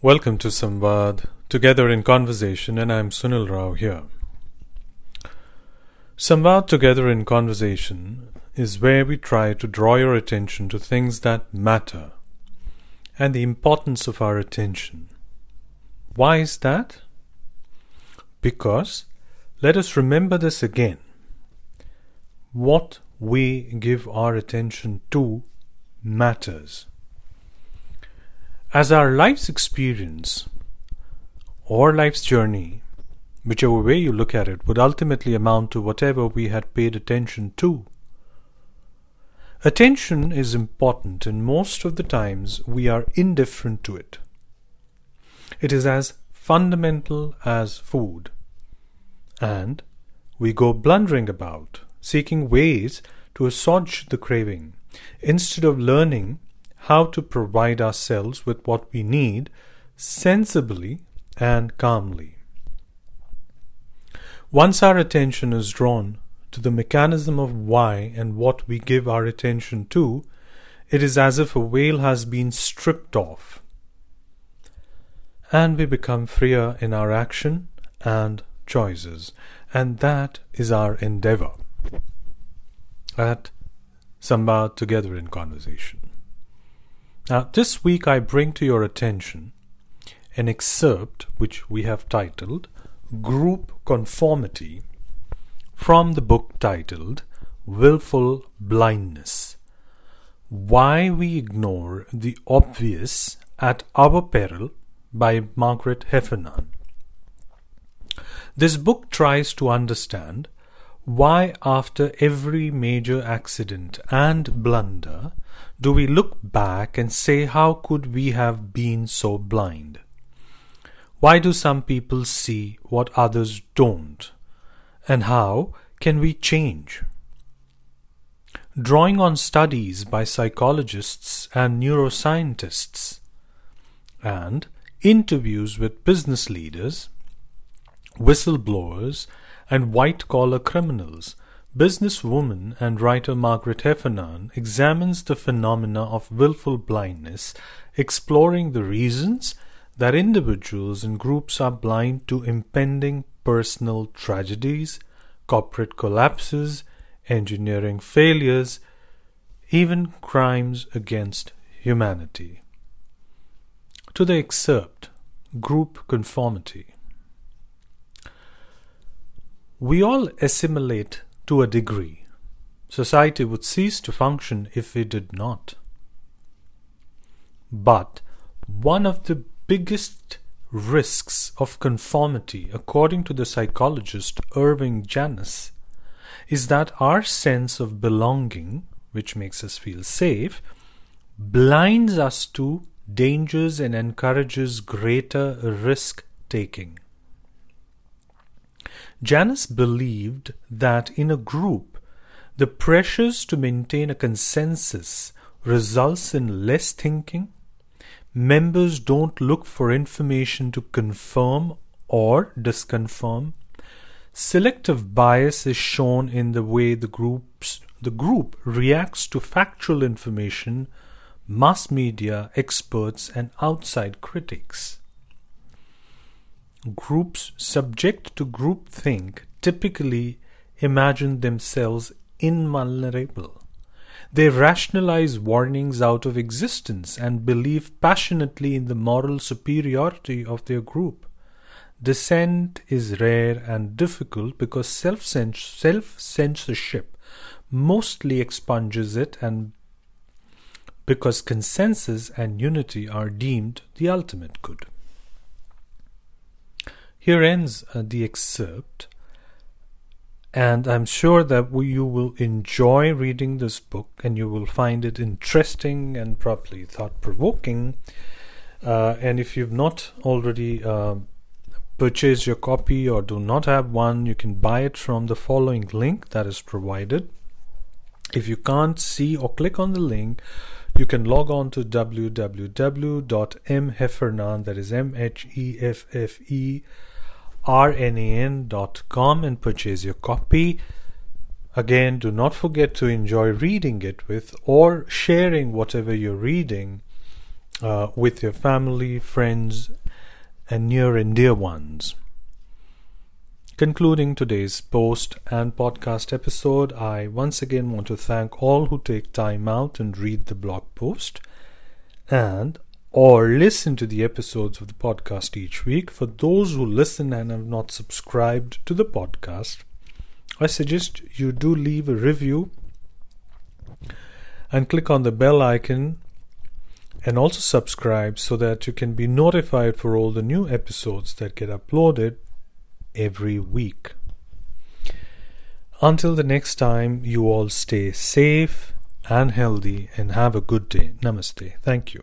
Welcome to Samvad, Together in Conversation, and I'm Sunil Rao here. Samvad Together in Conversation is where we try to draw your attention to things that matter and the importance of our attention. Why is that? Because, let us remember this again. What we give our attention to matters. As our life's experience or life's journey, whichever way you look at it, would ultimately amount to whatever we had paid attention to. Attention is important, and most of the times we are indifferent to it. It is as fundamental as food, and we go blundering about, seeking ways to assuage the craving, instead of learning how to provide ourselves with what we need sensibly and calmly. Once our attention is drawn to the mechanism of why and what we give our attention to, it is as if a veil has been stripped off. And we become freer in our action and choices. And that is our endeavor at Samvad Together in Conversation. Now, this week I bring to your attention an excerpt which we have titled Group Conformity from the book titled Willful Blindness Why We Ignore the Obvious at Our Peril by Margaret Heffernan. This book tries to understand why, after every major accident and blunder, do we look back and say, How could we have been so blind? Why do some people see what others don't? And how can we change? Drawing on studies by psychologists and neuroscientists, and interviews with business leaders, whistleblowers, and white collar criminals, Businesswoman and writer Margaret Heffernan examines the phenomena of willful blindness, exploring the reasons that individuals and groups are blind to impending personal tragedies, corporate collapses, engineering failures, even crimes against humanity. To the excerpt Group Conformity. We all assimilate to a degree. Society would cease to function if we did not. But one of the biggest risks of conformity, according to the psychologist Irving Janis, is that our sense of belonging, which makes us feel safe, blinds us to dangers and encourages greater risk taking. Janis believed that in a group, the pressures to maintain a consensus results in less thinking. Members don't look for information to confirm or disconfirm. Selective bias is shown in the way the groups the group reacts to factual information, mass media, experts, and outside critics. Groups subject to groupthink typically imagine themselves invulnerable. They rationalize warnings out of existence and believe passionately in the moral superiority of their group. Dissent is rare and difficult because self censorship mostly expunges it and because consensus and unity are deemed the ultimate good. Here ends uh, the excerpt, and I'm sure that we, you will enjoy reading this book and you will find it interesting and probably thought provoking. Uh, and if you've not already uh, purchased your copy or do not have one, you can buy it from the following link that is provided. If you can't see or click on the link, you can log on to www.mheffernan, that is M H E F F E rnan.com and purchase your copy. Again, do not forget to enjoy reading it with or sharing whatever you're reading uh, with your family, friends, and near and dear ones. Concluding today's post and podcast episode, I once again want to thank all who take time out and read the blog post and or listen to the episodes of the podcast each week. For those who listen and have not subscribed to the podcast, I suggest you do leave a review and click on the bell icon and also subscribe so that you can be notified for all the new episodes that get uploaded every week. Until the next time, you all stay safe and healthy and have a good day. Namaste. Thank you.